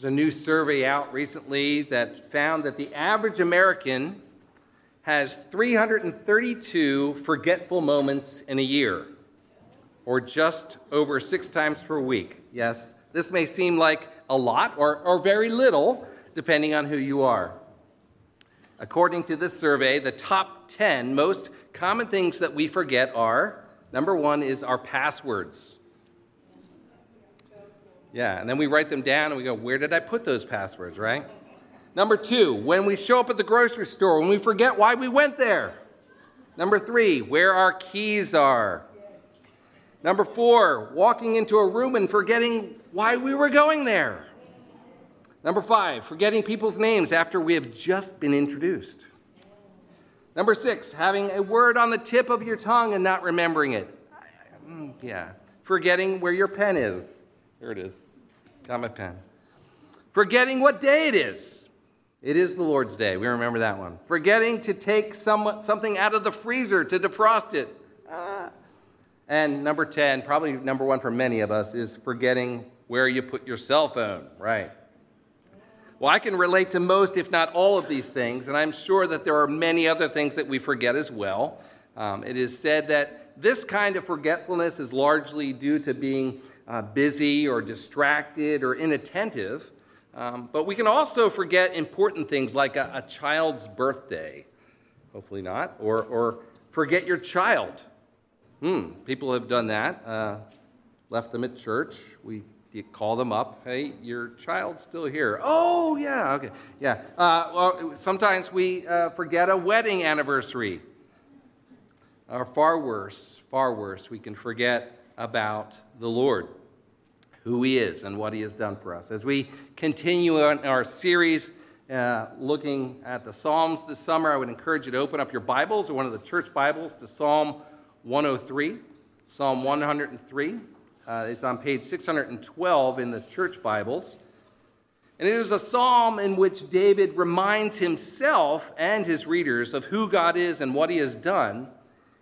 There's a new survey out recently that found that the average American has 332 forgetful moments in a year, or just over six times per week. Yes, this may seem like a lot or, or very little, depending on who you are. According to this survey, the top 10 most common things that we forget are number one is our passwords. Yeah, and then we write them down and we go, where did I put those passwords, right? Number two, when we show up at the grocery store, when we forget why we went there. Number three, where our keys are. Number four, walking into a room and forgetting why we were going there. Number five, forgetting people's names after we have just been introduced. Number six, having a word on the tip of your tongue and not remembering it. Mm, yeah, forgetting where your pen is. There it is. Got my pen. Forgetting what day it is. It is the Lord's day. We remember that one. Forgetting to take some, something out of the freezer to defrost it. Ah. And number 10, probably number one for many of us, is forgetting where you put your cell phone. Right. Well, I can relate to most, if not all, of these things, and I'm sure that there are many other things that we forget as well. Um, it is said that this kind of forgetfulness is largely due to being uh, busy or distracted or inattentive. Um, but we can also forget important things like a, a, child's birthday, hopefully not, or, or forget your child. Hmm, people have done that, uh, left them at church. We call them up. Hey, your child's still here. Oh, yeah, okay, yeah. Uh, well, sometimes we uh, forget a wedding anniversary. Or far worse, far worse, we can forget about the Lord who He is and what He has done for us. As we continue on our series uh, looking at the Psalms this summer, I would encourage you to open up your Bibles or one of the church Bibles to Psalm 103. Psalm 103. Uh, it's on page 612 in the church Bibles. And it is a psalm in which David reminds himself and his readers of who God is and what he has done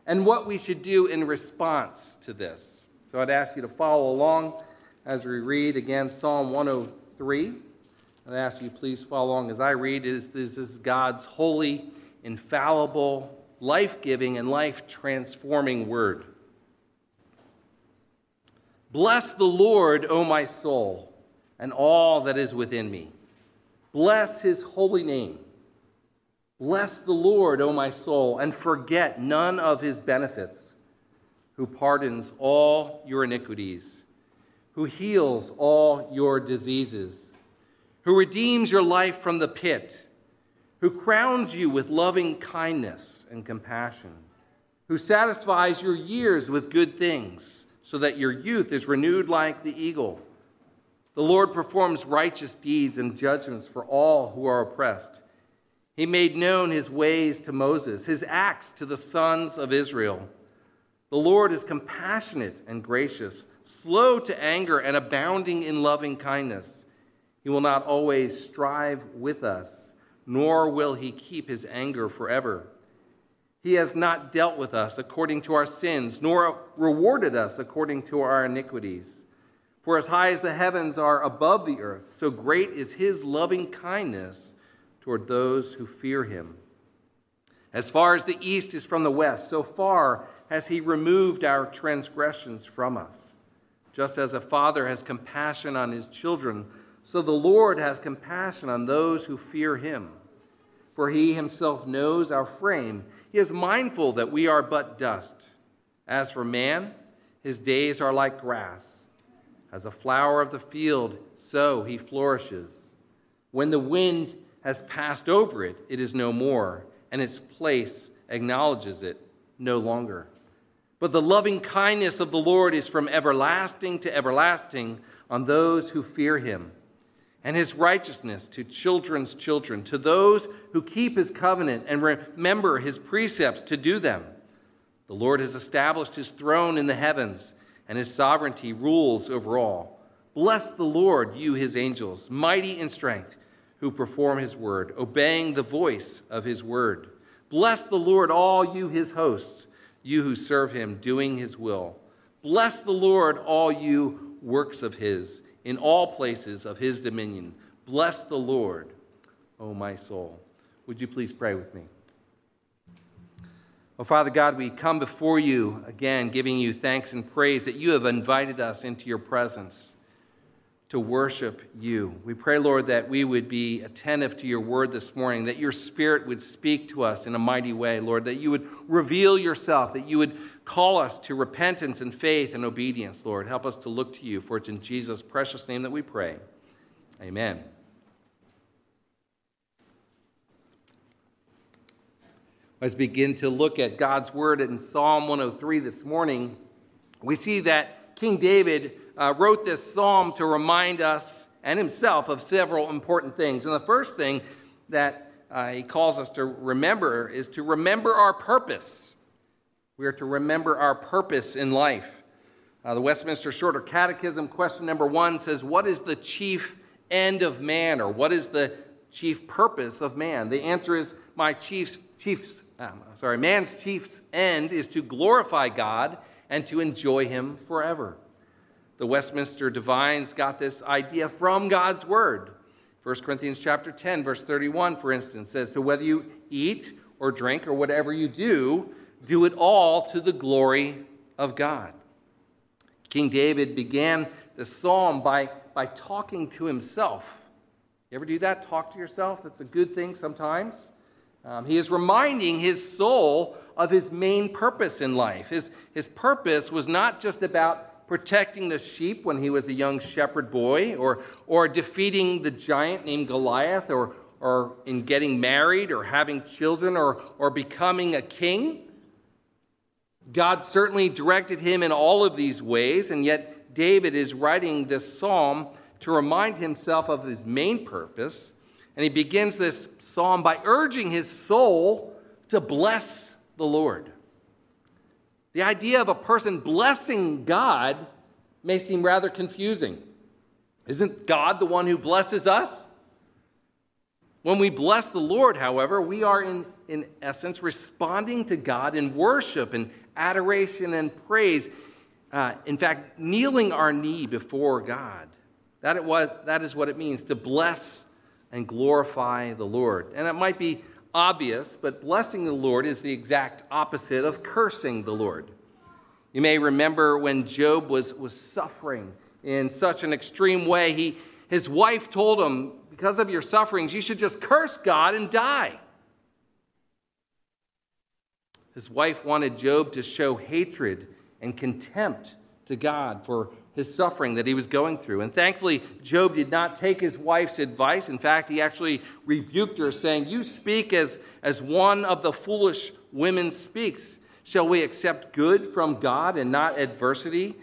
and what we should do in response to this. So I'd ask you to follow along as we read again Psalm 103. I ask you please follow along as I read. This is God's holy, infallible, life giving, and life transforming word. Bless the Lord, O my soul, and all that is within me. Bless his holy name. Bless the Lord, O my soul, and forget none of his benefits, who pardons all your iniquities who heals all your diseases, who redeems your life from the pit, who crowns you with loving kindness and compassion, who satisfies your years with good things, so that your youth is renewed like the eagle. The Lord performs righteous deeds and judgments for all who are oppressed. He made known his ways to Moses, his acts to the sons of Israel. The Lord is compassionate and gracious slow to anger, and abounding in loving kindness. He will not always strive with us, nor will he keep his anger forever. He has not dealt with us according to our sins, nor rewarded us according to our iniquities. For as high as the heavens are above the earth, so great is his loving kindness toward those who fear him. As far as the east is from the west, so far has he removed our transgressions from us. Just as a father has compassion on his children, so the Lord has compassion on those who fear him. For he himself knows our frame. He is mindful that we are but dust. As for man, his days are like grass. As a flower of the field, so he flourishes. When the wind has passed over it, it is no more, and its place acknowledges it no longer. But the loving kindness of the Lord is from everlasting to everlasting on those who fear him, and his righteousness to children's children, to those who keep his covenant and remember his precepts to do them. The Lord has established his throne in the heavens, and his sovereignty rules over all. Bless the Lord, you his angels, mighty in strength, who perform his word, obeying the voice of his word. Bless the Lord, all you his hosts you who serve him, doing his will. Bless the Lord, all you works of his in all places of his dominion. Bless the Lord, O my soul. Would you please pray with me? Oh, Father God, we come before you again, giving you thanks and praise that you have invited us into your presence to worship you. We pray, Lord, that we would be attentive to your word this morning, that your spirit would speak to us in a mighty way, Lord, that you would reveal yourself, that you would call us to repentance and faith and obedience, Lord. Help us to look to you, for it's in Jesus' precious name that we pray. Amen. As we begin to look at God's word in Psalm 103 this morning, we see that King David uh, wrote this psalm to remind us and himself of several important things. And the first thing that uh, he calls us to remember is to remember our purpose. We are to remember our purpose in life. Uh, the Westminster Shorter Catechism, question number one says, What is the chief end of man, or what is the chief purpose of man? The answer is, My chief's, chief's um, sorry, man's chief's end is to glorify God and to enjoy Him forever. The Westminster Divines got this idea from God's Word. 1 Corinthians chapter 10, verse 31, for instance, says, So whether you eat or drink or whatever you do, do it all to the glory of God. King David began the psalm by, by talking to himself. You ever do that? Talk to yourself? That's a good thing sometimes. Um, he is reminding his soul of his main purpose in life. His, his purpose was not just about protecting the sheep when he was a young shepherd boy, or, or defeating the giant named Goliath, or, or in getting married, or having children, or, or becoming a king. God certainly directed him in all of these ways, and yet David is writing this psalm to remind himself of his main purpose. And he begins this psalm by urging his soul to bless the Lord. The idea of a person blessing God may seem rather confusing. Isn't God the one who blesses us? When we bless the Lord, however, we are in, in essence responding to God in worship and adoration and praise. Uh, in fact, kneeling our knee before God. That, it was, that is what it means to bless and glorify the Lord. And it might be obvious, but blessing the Lord is the exact opposite of cursing the Lord. You may remember when Job was, was suffering in such an extreme way, he, his wife told him, Because of your sufferings, you should just curse God and die. His wife wanted Job to show hatred and contempt to God for his suffering that he was going through. And thankfully, Job did not take his wife's advice. In fact, he actually rebuked her, saying, You speak as, as one of the foolish women speaks. Shall we accept good from God and not adversity?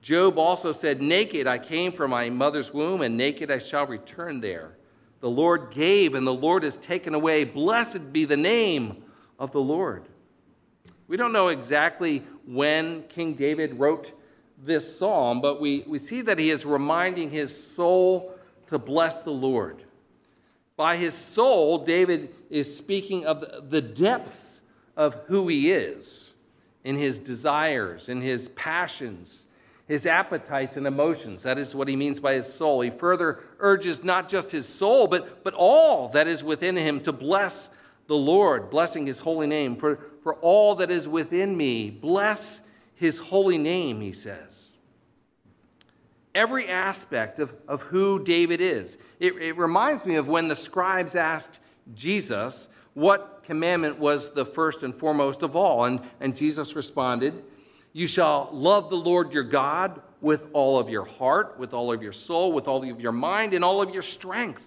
Job also said, Naked I came from my mother's womb, and naked I shall return there. The Lord gave, and the Lord has taken away. Blessed be the name of the Lord. We don't know exactly when King David wrote this psalm, but we, we see that he is reminding his soul to bless the Lord. By his soul, David is speaking of the depths of who he is in his desires, in his passions, his appetites and emotions. That is what he means by his soul. He further urges not just his soul, but, but all that is within him to bless the Lord, blessing his holy name. For, for all that is within me, bless his holy name, he says. Every aspect of, of who David is. It, it reminds me of when the scribes asked Jesus what commandment was the first and foremost of all. And, and Jesus responded, You shall love the Lord your God with all of your heart, with all of your soul, with all of your mind, and all of your strength.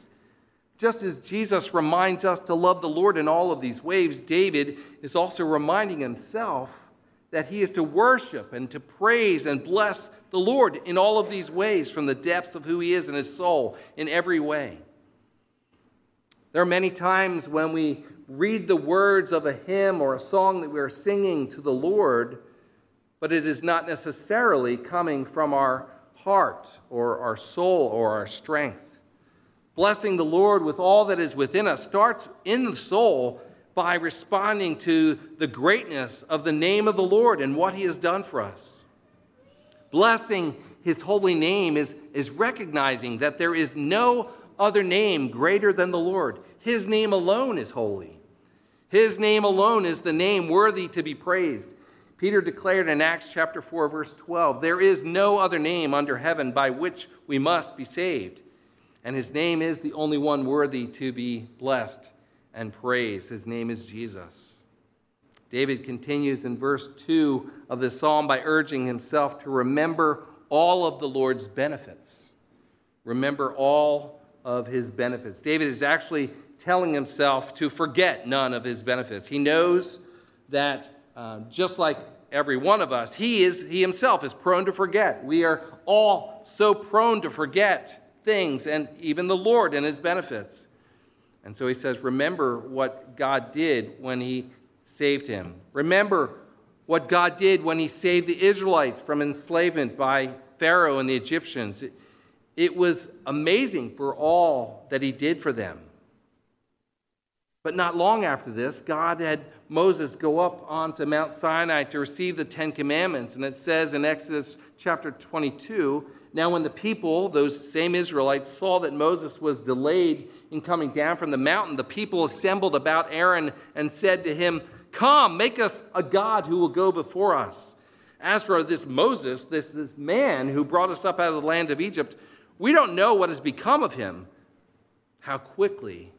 Just as Jesus reminds us to love the Lord in all of these ways, David is also reminding himself that he is to worship and to praise and bless the Lord in all of these ways from the depths of who he is in his soul in every way. There are many times when we read the words of a hymn or a song that we are singing to the Lord, but it is not necessarily coming from our heart or our soul or our strength. Blessing the Lord with all that is within us starts in the soul by responding to the greatness of the name of the Lord and what he has done for us. Blessing his holy name is, is recognizing that there is no other name greater than the Lord. His name alone is holy. His name alone is the name worthy to be praised. Peter declared in Acts chapter 4 verse 12, there is no other name under heaven by which we must be saved. And his name is the only one worthy to be blessed and praise. His name is Jesus. David continues in verse 2 of the psalm by urging himself to remember all of the Lord's benefits. Remember all of his benefits. David is actually telling himself to forget none of his benefits. He knows that uh, just like every one of us, he, is, he himself is prone to forget. We are all so prone to forget things and even the Lord and his benefits. And so he says, Remember what God did when he saved him. Remember what God did when he saved the Israelites from enslavement by Pharaoh and the Egyptians. It, it was amazing for all that he did for them. But not long after this, God had Moses go up onto Mount Sinai to receive the Ten Commandments. And it says in Exodus chapter 22 Now, when the people, those same Israelites, saw that Moses was delayed in coming down from the mountain, the people assembled about Aaron and said to him, Come, make us a God who will go before us. As for this Moses, this, this man who brought us up out of the land of Egypt, we don't know what has become of him. How quickly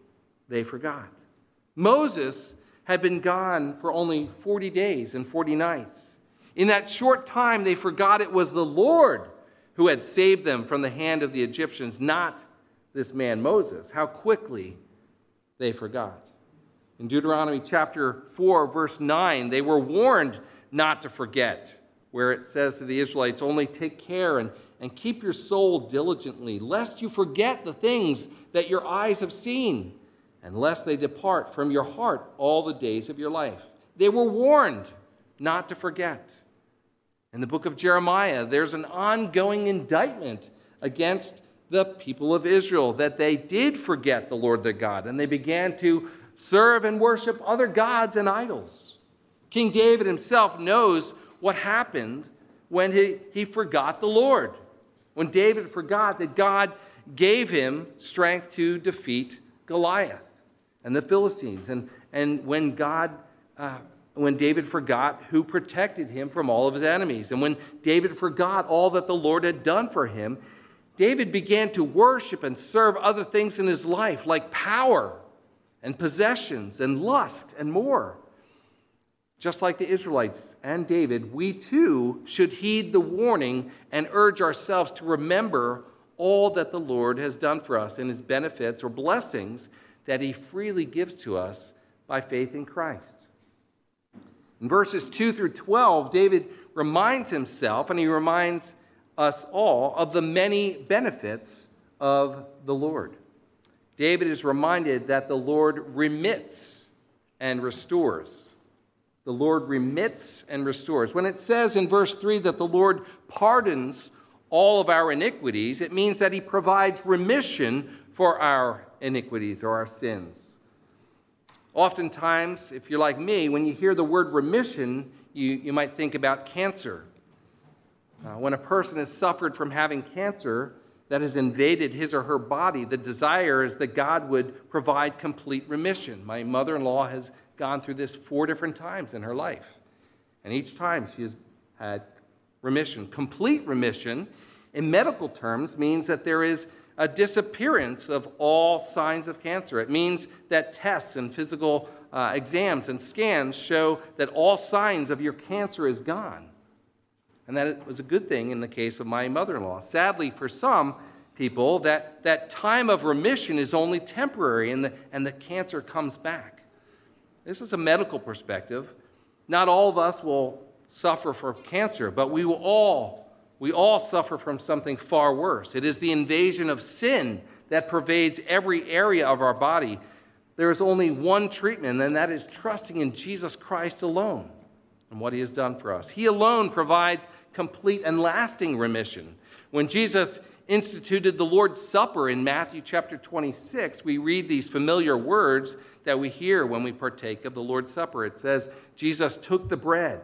they forgot. Moses had been gone for only 40 days and 40 nights. In that short time, they forgot it was the Lord who had saved them from the hand of the Egyptians, not this man Moses. How quickly they forgot. In Deuteronomy chapter 4, verse 9, they were warned not to forget, where it says to the Israelites, Only take care and, and keep your soul diligently, lest you forget the things that your eyes have seen, and lest they depart from your heart all the days of your life. They were warned not to forget. In the book of Jeremiah, there's an ongoing indictment against the people of Israel that they did forget the Lord their God and they began to serve and worship other gods and idols. King David himself knows what happened when he, he forgot the Lord. When David forgot that God gave him strength to defeat Goliath and the Philistines. And, and when God, uh, when David forgot who protected him from all of his enemies. And when David forgot all that the Lord had done for him, David began to worship and serve other things in his life, like power and possessions and lust and more. Just like the Israelites and David, we too should heed the warning and urge ourselves to remember all that the Lord has done for us and his benefits or blessings that he freely gives to us by faith in Christ. In verses 2 through 12, David reminds himself and he reminds us all of the many benefits of the Lord. David is reminded that the Lord remits and restores. The Lord remits and restores. When it says in verse 3 that the Lord pardons all of our iniquities, it means that he provides remission for our iniquities or our sins. Oftentimes, if you're like me, when you hear the word remission, you, you might think about cancer. Uh, when a person has suffered from having cancer, that has invaded his or her body, the desire is that God would provide complete remission. My mother in law has gone through this four different times in her life. And each time she has had remission. Complete remission, in medical terms, means that there is a disappearance of all signs of cancer. It means that tests and physical uh, exams and scans show that all signs of your cancer is gone. And that was a good thing in the case of my mother in law. Sadly, for some people, that, that time of remission is only temporary and the, and the cancer comes back. This is a medical perspective. Not all of us will suffer from cancer, but we will all we all suffer from something far worse. It is the invasion of sin that pervades every area of our body. There is only one treatment, and that is trusting in Jesus Christ alone and what he has done for us. He alone provides complete and lasting remission. When Jesus instituted the Lord's Supper in Matthew chapter 26, we read these familiar words that we hear when we partake of the Lord's Supper. It says, Jesus took the bread,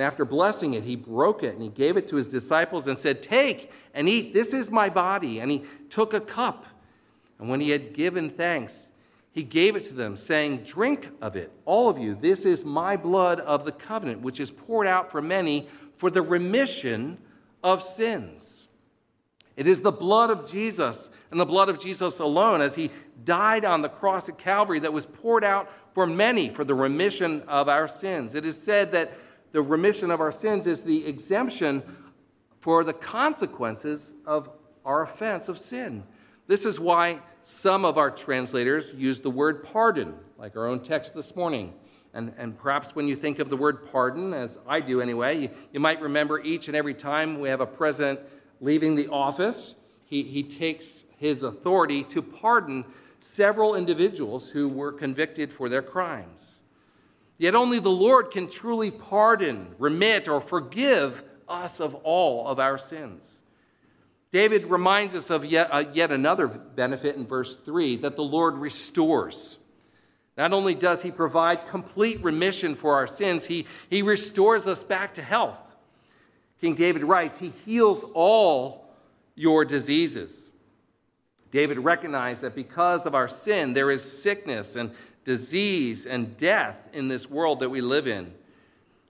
And after blessing it, he broke it and he gave it to his disciples and said, Take and eat. This is my body. And he took a cup. And when he had given thanks, he gave it to them, saying, Drink of it, all of you. This is my blood of the covenant, which is poured out for many for the remission of sins. It is the blood of Jesus and the blood of Jesus alone, as he died on the cross at Calvary, that was poured out for many for the remission of our sins. It is said that the remission of our sins is the exemption for the consequences of our offense of sin. This is why some of our translators use the word pardon, like our own text this morning. And, and perhaps when you think of the word pardon, as I do anyway, you, you might remember each and every time we have a president leaving the office, he, he takes his authority to pardon several individuals who were convicted for their crimes. Yet only the Lord can truly pardon, remit, or forgive us of all of our sins. David reminds us of yet, uh, yet another benefit in verse 3 that the Lord restores. Not only does he provide complete remission for our sins, he, he restores us back to health. King David writes, He heals all your diseases. David recognized that because of our sin, there is sickness and disease and death in this world that we live in.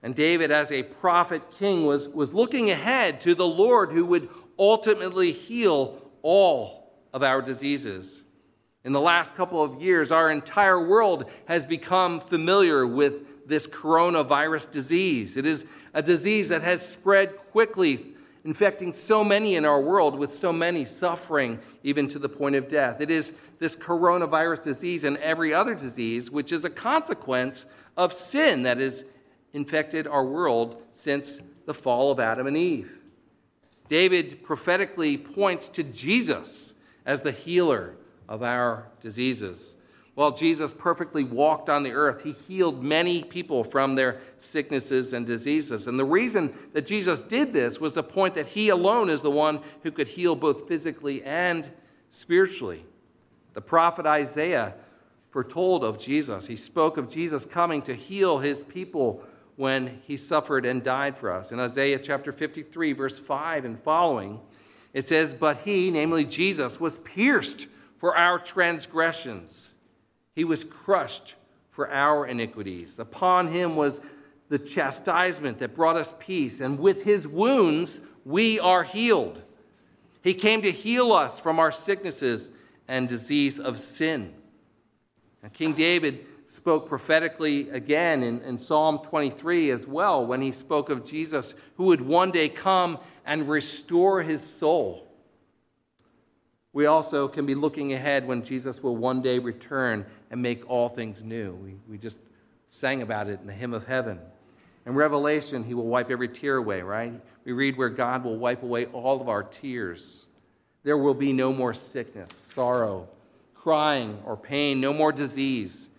And David, as a prophet king, was, was looking ahead to the Lord who would ultimately heal all of our diseases. In the last couple of years, our entire world has become familiar with this coronavirus disease. It is a disease that has spread quickly, infecting so many in our world, with so many suffering even to the point of death. It is this coronavirus disease and every other disease, which is a consequence of sin that has infected our world since the fall of Adam and Eve. David prophetically points to Jesus as the healer of our diseases. While Jesus perfectly walked on the earth, he healed many people from their sicknesses and diseases. And the reason that Jesus did this was to point that he alone is the one who could heal both physically and spiritually. The prophet Isaiah foretold of Jesus. He spoke of Jesus coming to heal his people when he suffered and died for us. In Isaiah chapter 53, verse 5 and following, it says, But he, namely Jesus, was pierced for our transgressions, he was crushed for our iniquities. Upon him was the chastisement that brought us peace, and with his wounds we are healed. He came to heal us from our sicknesses and disease of sin. King David spoke prophetically again in, in, Psalm 23 as well when he spoke of Jesus who would one day come and restore his soul. We also can be looking ahead when Jesus will one day return and make all things new. We, we just sang about it in the hymn of heaven. In Revelation, he will wipe every tear away, right? We read where God will wipe away all of our tears. There will be no more sickness, sorrow, crying, or pain, no more disease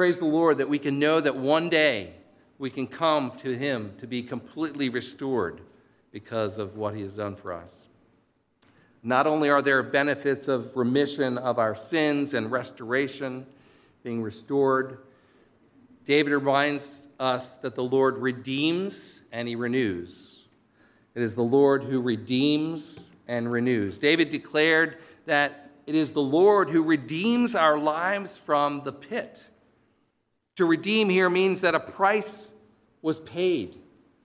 Praise the Lord that we can know that one day we can come to Him to be completely restored because of what He has done for us. Not only are there benefits of remission of our sins and restoration, being restored, David reminds us that the Lord redeems and He renews. It is the Lord who redeems and renews. David declared that it is the Lord who redeems our lives from the pit. To redeem here means that a price was paid.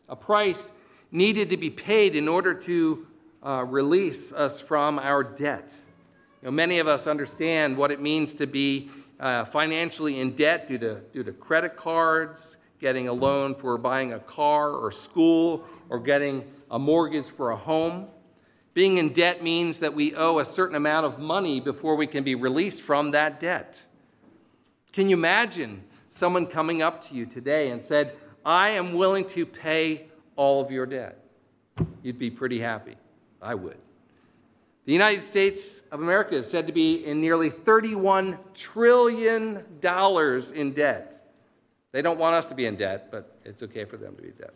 A price needed to be paid in order to uh, release us from our debt. You know, many of us understand what it means to be uh, financially in debt due to, due to credit cards, getting a loan for buying a car or school, or getting a mortgage for a home. Being in debt means that we owe a certain amount of money before we can be released from that debt. Can you imagine someone coming up to you today and said, I am willing to pay all of your debt, you'd be pretty happy. I would. The United States of America is said to be in nearly $31 trillion in debt. They don't want us to be in debt, but it's okay for them to be in debt.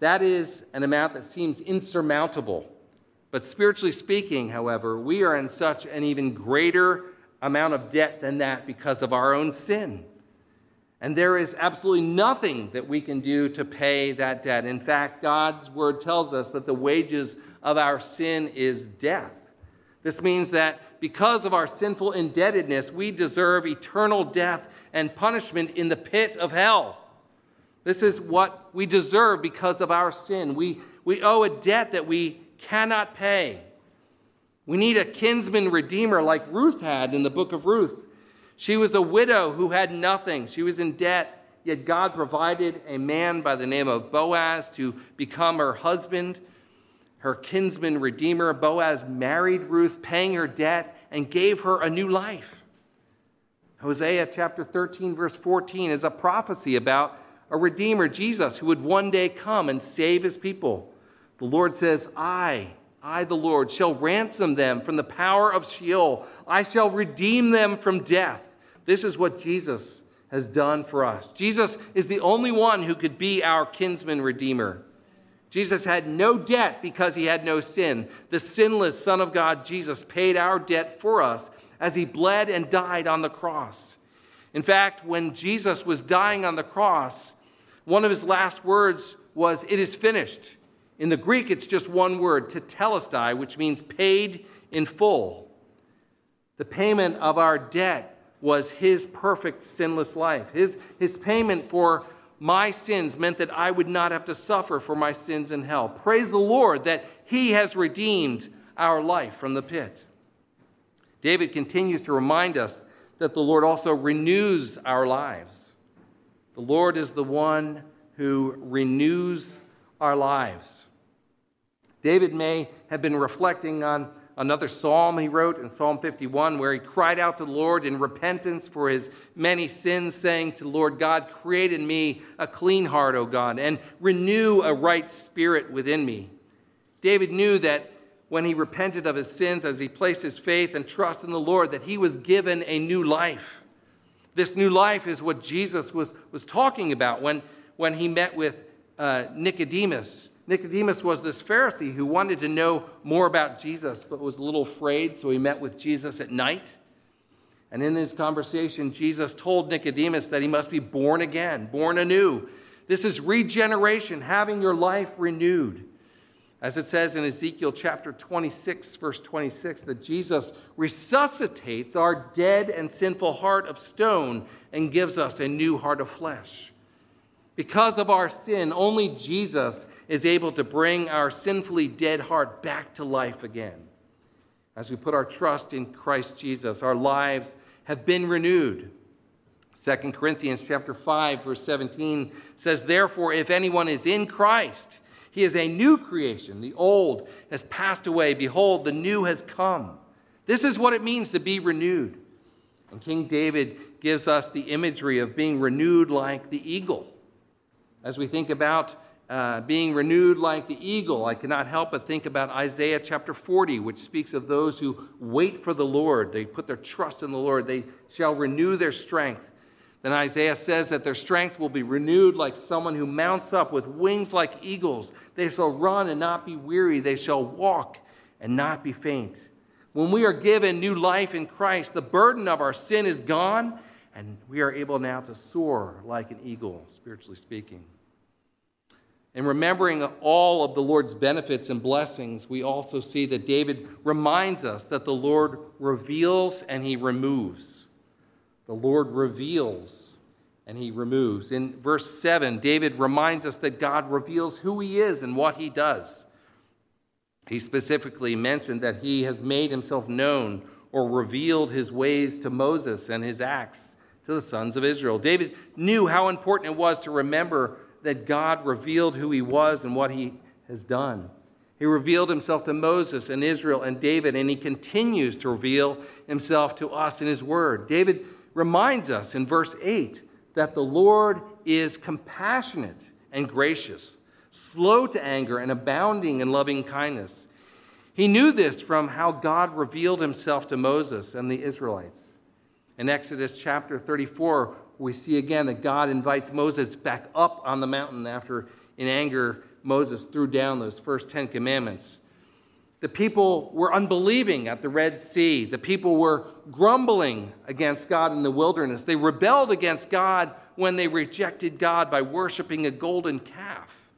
That is an amount that seems insurmountable. But spiritually speaking, however, we are in such an even greater amount of debt than that because of our own sin. And there is absolutely nothing that we can do to pay that debt. In fact, God's word tells us that the wages of our sin is death. This means that because of our sinful indebtedness, we deserve eternal death and punishment in the pit of hell. This is what we deserve because of our sin. We, we owe a debt that we cannot pay. We need a kinsman redeemer like Ruth had in the book of Ruth. She was a widow who had nothing, she was in debt, yet God provided a man by the name of Boaz to become her husband, her kinsman redeemer. Boaz married Ruth, paying her debt, and gave her a new life. Hosea chapter 13, verse 14 is a prophecy about a redeemer, Jesus, who would one day come and save his people. The Lord says, I, I, the Lord, shall ransom them from the power of Sheol. I shall redeem them from death. This is what Jesus has done for us. Jesus is the only one who could be our kinsman redeemer. Jesus had no debt because he had no sin. The sinless Son of God, Jesus, paid our debt for us as he bled and died on the cross. In fact, when Jesus was dying on the cross, one of his last words was, It is finished. In the Greek, it's just one word, tetelestai, which means paid in full. The payment of our debt was his perfect sinless life. His, his payment for my sins meant that I would not have to suffer for my sins in hell. Praise the Lord that he has redeemed our life from the pit. David continues to remind us that the Lord also renews our lives. The Lord is the one who renews our lives. David may have been reflecting on another psalm he wrote in Psalm 51 where he cried out to the Lord in repentance for his many sins, saying to the Lord God, Create in me a clean heart, O God, and renew a right spirit within me. David knew that when he repented of his sins, as he placed his faith and trust in the Lord, that he was given a new life. This new life is what Jesus was, was talking about when, when he met with uh, Nicodemus Nicodemus was this Pharisee who wanted to know more about Jesus, but was a little afraid, so he met with Jesus at night. And in this conversation, Jesus told Nicodemus that he must be born again, born anew. This is regeneration, having your life renewed. As it says in Ezekiel chapter 26, verse 26, that Jesus resuscitates our dead and sinful heart of stone and gives us a new heart of flesh. Because of our sin, only Jesus is able to bring our sinfully dead heart back to life again. As we put our trust in Christ Jesus, our lives have been renewed. 2 Corinthians chapter 5 verse 17 says therefore if anyone is in Christ he is a new creation. The old has passed away. Behold the new has come. This is what it means to be renewed. And King David gives us the imagery of being renewed like the eagle as we think about uh, being renewed like the eagle, I cannot help but think about Isaiah chapter 40, which speaks of those who wait for the Lord. They put their trust in the Lord. They shall renew their strength. Then Isaiah says that their strength will be renewed like someone who mounts up with wings like eagles. They shall run and not be weary. They shall walk and not be faint. When we are given new life in Christ, the burden of our sin is gone, and we are able now to soar like an eagle, spiritually speaking. And remembering all of the Lord's benefits and blessings, we also see that David reminds us that the Lord reveals and he removes. The Lord reveals and he removes. In verse 7, David reminds us that God reveals who he is and what he does. He specifically mentioned that he has made himself known or revealed his ways to Moses and his acts to the sons of Israel. David knew how important it was to remember that God revealed who he was and what he has done. He revealed himself to Moses and Israel and David, and he continues to reveal himself to us in his word. David reminds us in verse 8 that the Lord is compassionate and gracious, slow to anger, and abounding in loving kindness. He knew this from how God revealed himself to Moses and the Israelites. In Exodus chapter 34, we see again that God invites Moses back up on the mountain after, in anger, Moses threw down those first Ten Commandments. The people were unbelieving at the Red Sea. The people were grumbling against God in the wilderness. They rebelled against God when they rejected God by worshiping a golden calf.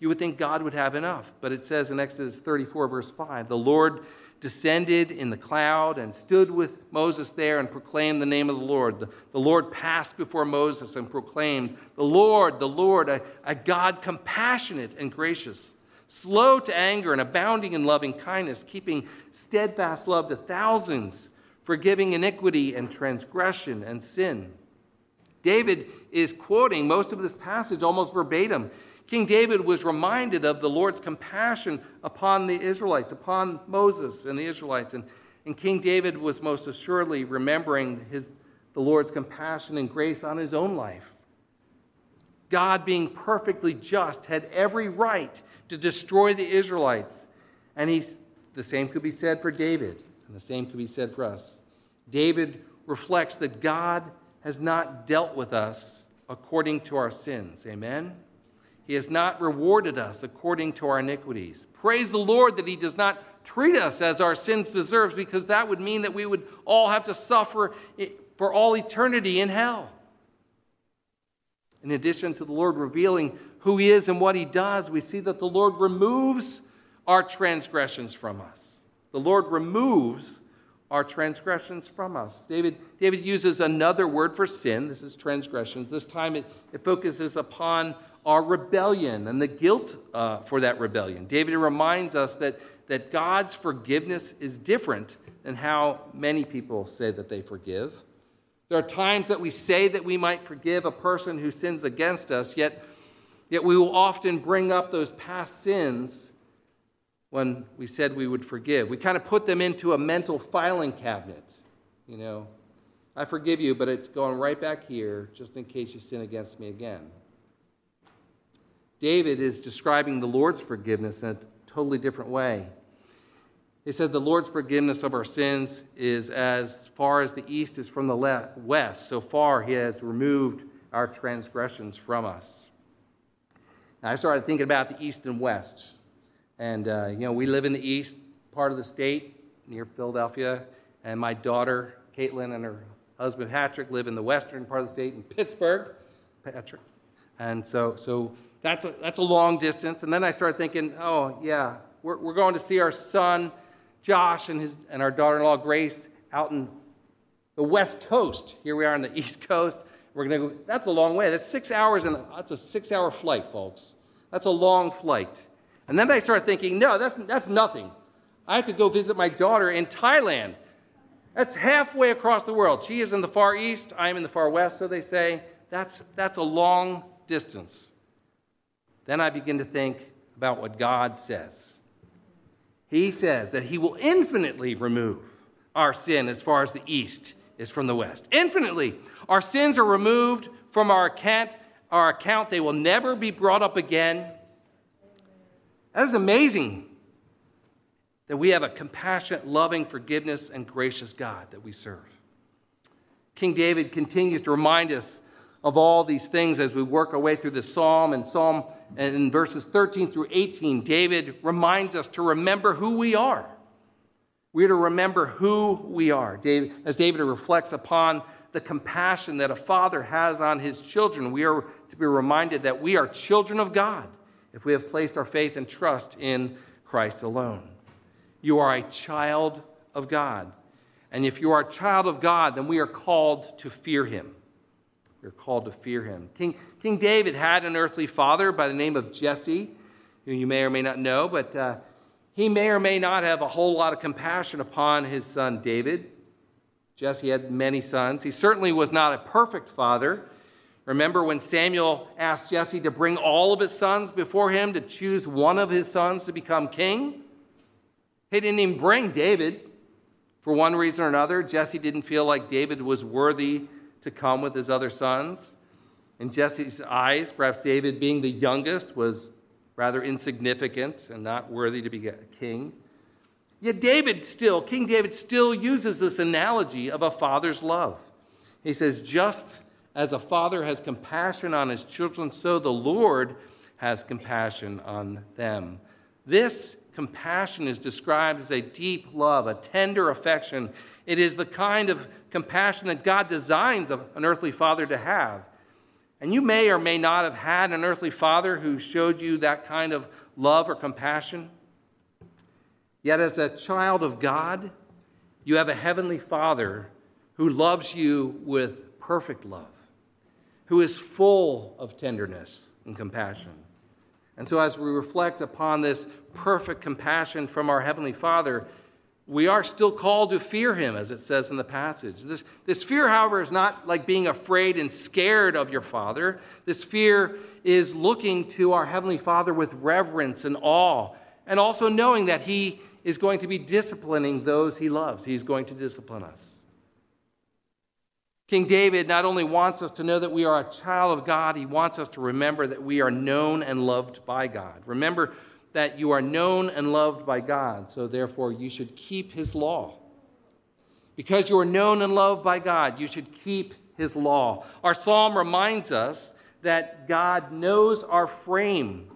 You would think God would have enough, but it says in Exodus 34, verse 5 the Lord descended in the cloud and stood with Moses there and proclaimed the name of the Lord. The, the Lord passed before Moses and proclaimed, The Lord, the Lord, a, a God compassionate and gracious, slow to anger and abounding in loving kindness, keeping steadfast love to thousands, forgiving iniquity and transgression and sin. David is quoting most of this passage almost verbatim. King David was reminded of the Lord's compassion upon the Israelites, upon Moses and the Israelites. And, and King David was most assuredly remembering his, the Lord's compassion and grace on his own life. God, being perfectly just, had every right to destroy the Israelites. And he, the same could be said for David, and the same could be said for us. David reflects that God has not dealt with us according to our sins. Amen? He has not rewarded us according to our iniquities. Praise the Lord that He does not treat us as our sins deserves, because that would mean that we would all have to suffer for all eternity in hell. In addition to the Lord revealing who He is and what He does, we see that the Lord removes our transgressions from us. The Lord removes our transgressions from us. David, David uses another word for sin. This is transgressions. This time it, it focuses upon our rebellion and the guilt uh, for that rebellion. David reminds us that, that God's forgiveness is different than how many people say that they forgive. There are times that we say that we might forgive a person who sins against us, yet, yet we will often bring up those past sins when we said we would forgive. We kind of put them into a mental filing cabinet. You know, I forgive you, but it's going right back here just in case you sin against me again. David is describing the Lord's forgiveness in a totally different way. He said, The Lord's forgiveness of our sins is as far as the east is from the west. So far, He has removed our transgressions from us. Now, I started thinking about the east and west. And, uh, you know, we live in the east part of the state near Philadelphia. And my daughter, Caitlin, and her husband, Patrick, live in the western part of the state in Pittsburgh. Patrick. And so, so that's a, that's a long distance. And then I started thinking, oh, yeah, we're, we're going to see our son, Josh, and, his, and our daughter in law, Grace, out in the West Coast. Here we are on the East Coast. We're going to go, that's a long way. That's six hours, and that's a six hour flight, folks. That's a long flight. And then I started thinking, no, that's, that's nothing. I have to go visit my daughter in Thailand. That's halfway across the world. She is in the far east, I am in the far west, so they say. That's, that's a long distance. Then I begin to think about what God says. He says that He will infinitely remove our sin as far as the east is from the west. Infinitely. Our sins are removed from our account. Our account, they will never be brought up again. That is amazing that we have a compassionate, loving, forgiveness, and gracious God that we serve. King David continues to remind us of all these things as we work our way through the psalm. And Psalm and in verses 13 through 18, David reminds us to remember who we are. We are to remember who we are. David, as David reflects upon the compassion that a father has on his children, we are to be reminded that we are children of God if we have placed our faith and trust in Christ alone. You are a child of God. And if you are a child of God, then we are called to fear him. We're called to fear him. King, King David had an earthly father by the name of Jesse, who you may or may not know, but uh, he may or may not have a whole lot of compassion upon his son David. Jesse had many sons. He certainly was not a perfect father. Remember when Samuel asked Jesse to bring all of his sons before him to choose one of his sons to become king? He didn't even bring David. For one reason or another, Jesse didn't feel like David was worthy to come with his other sons. In Jesse's eyes, perhaps David, being the youngest, was rather insignificant and not worthy to be a king. Yet David still, King David still uses this analogy of a father's love. He says, Just as a father has compassion on his children, so the Lord has compassion on them. This compassion is described as a deep love, a tender affection. It is the kind of compassion that God designs an earthly father to have. And you may or may not have had an earthly father who showed you that kind of love or compassion. Yet, as a child of God, you have a heavenly father who loves you with perfect love, who is full of tenderness and compassion. And so, as we reflect upon this perfect compassion from our Heavenly Father, we are still called to fear him, as it says in the passage. This, this fear, however, is not like being afraid and scared of your Father. This fear is looking to our Heavenly Father with reverence and awe, and also knowing that He is going to be disciplining those He loves. He's going to discipline us. King David not only wants us to know that we are a child of God, he wants us to remember that we are known and loved by God. Remember that you are known and loved by God, so therefore you should keep his law. Because you are known and loved by God, you should keep his law. Our psalm reminds us that God knows our frame.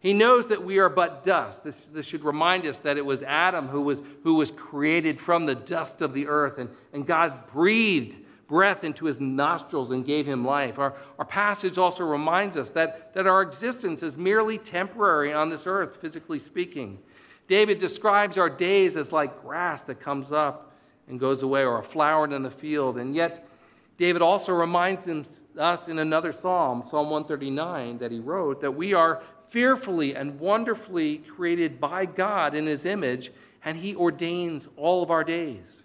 He knows that we are but dust. This, this should remind us that it was Adam who was, who was created from the dust of the earth, and, and God breathed breath into his nostrils and gave him life. Our, our passage also reminds us that, that our existence is merely temporary on this earth, physically speaking. David describes our days as like grass that comes up and goes away, or a flower in the field. And yet, David also reminds us in another psalm, Psalm 139, that he wrote, that we are fearfully and wonderfully created by God in his image, and he ordains all of our days.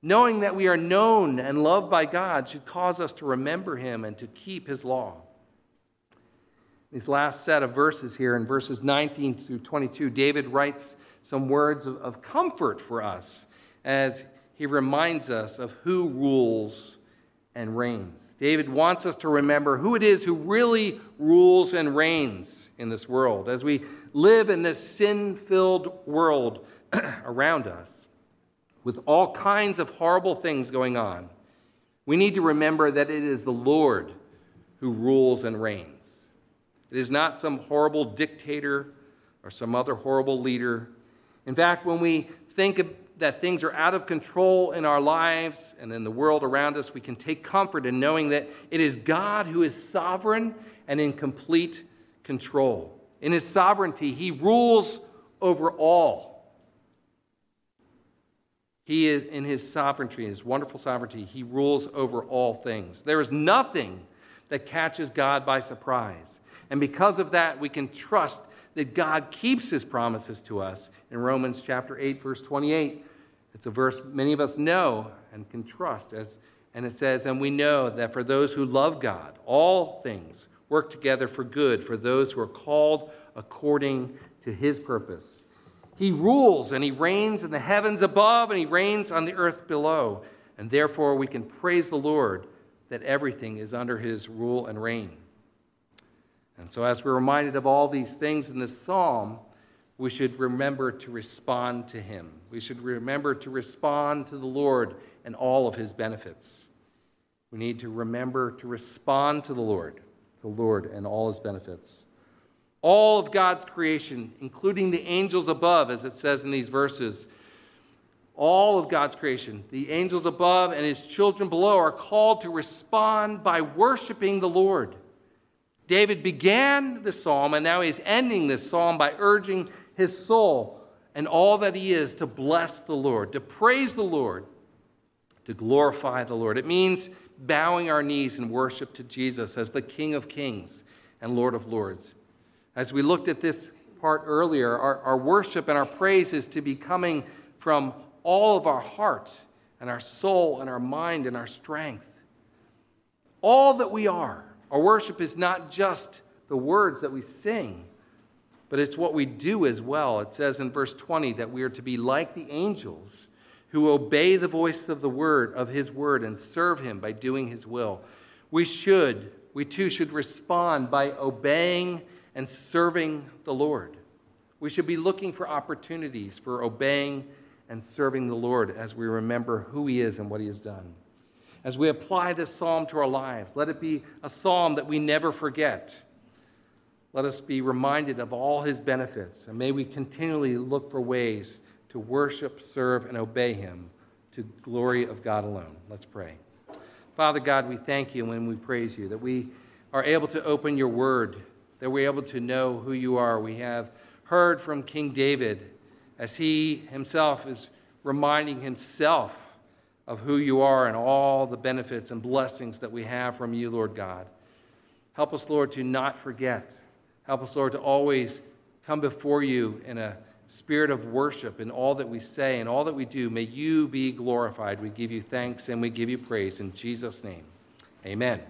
Knowing that we are known and loved by God should cause us to remember Him and to keep His law. These last set of verses here, in verses 19 through 22, David writes some words of, of comfort for us as he reminds us of who rules and reigns. David wants us to remember who it is who really rules and reigns in this world. As we live in this sin filled world around us, with all kinds of horrible things going on, we need to remember that it is the Lord who rules and reigns. It is not some horrible dictator or some other horrible leader. In fact, when we think that things are out of control in our lives and in the world around us, we can take comfort in knowing that it is God who is sovereign and in complete control. In his sovereignty, he rules over all. He is in his sovereignty, his wonderful sovereignty, he rules over all things. There is nothing that catches God by surprise. And because of that, we can trust that God keeps his promises to us. In Romans chapter 8, verse 28, it's a verse many of us know and can trust. As, and it says, And we know that for those who love God, all things work together for good for those who are called according to his purpose. He rules and he reigns in the heavens above and he reigns on the earth below. And therefore, we can praise the Lord that everything is under his rule and reign. And so, as we're reminded of all these things in this psalm, we should remember to respond to him. We should remember to respond to the Lord and all of his benefits. We need to remember to respond to the Lord, the Lord and all his benefits all of God's creation, including the angels above, as it says in these verses, all of God's creation, the angels above and his children below, are called to respond by worshiping the Lord. David began the psalm, and now he's ending this psalm by urging his soul and all that he is to bless the Lord, to praise the Lord, to glorify the Lord. It means bowing our knees in worship to Jesus as the King of kings and Lord of lords. As we looked at this part earlier, our, our worship and our praise is to be coming from all of our heart and our soul and our mind and our strength. All that we are. Our worship is not just the words that we sing, but it's what we do as well. It says in verse 20 that we are to be like the angels who obey the voice of the word of his word and serve him by doing his will. We should, we too should respond by obeying and serving the Lord. We should be looking for opportunities for obeying and serving the Lord as we remember who He is and what He has done. As we apply this psalm to our lives, let it be a psalm that we never forget. Let us be reminded of all his benefits, and may we continually look for ways to worship, serve, and obey him to glory of God alone. Let's pray. Father God, we thank you when we praise you, that we are able to open your word, that we're able to know who you are. We have heard from King David as he himself is reminding himself of who you are and all the benefits and blessings that we have from you, Lord God. Help us, Lord, to not forget. Help us, Lord, to always come before you in a spirit of worship in all that we say and all that we do. May you be glorified. We give you thanks and we give you praise. In Jesus' name, amen.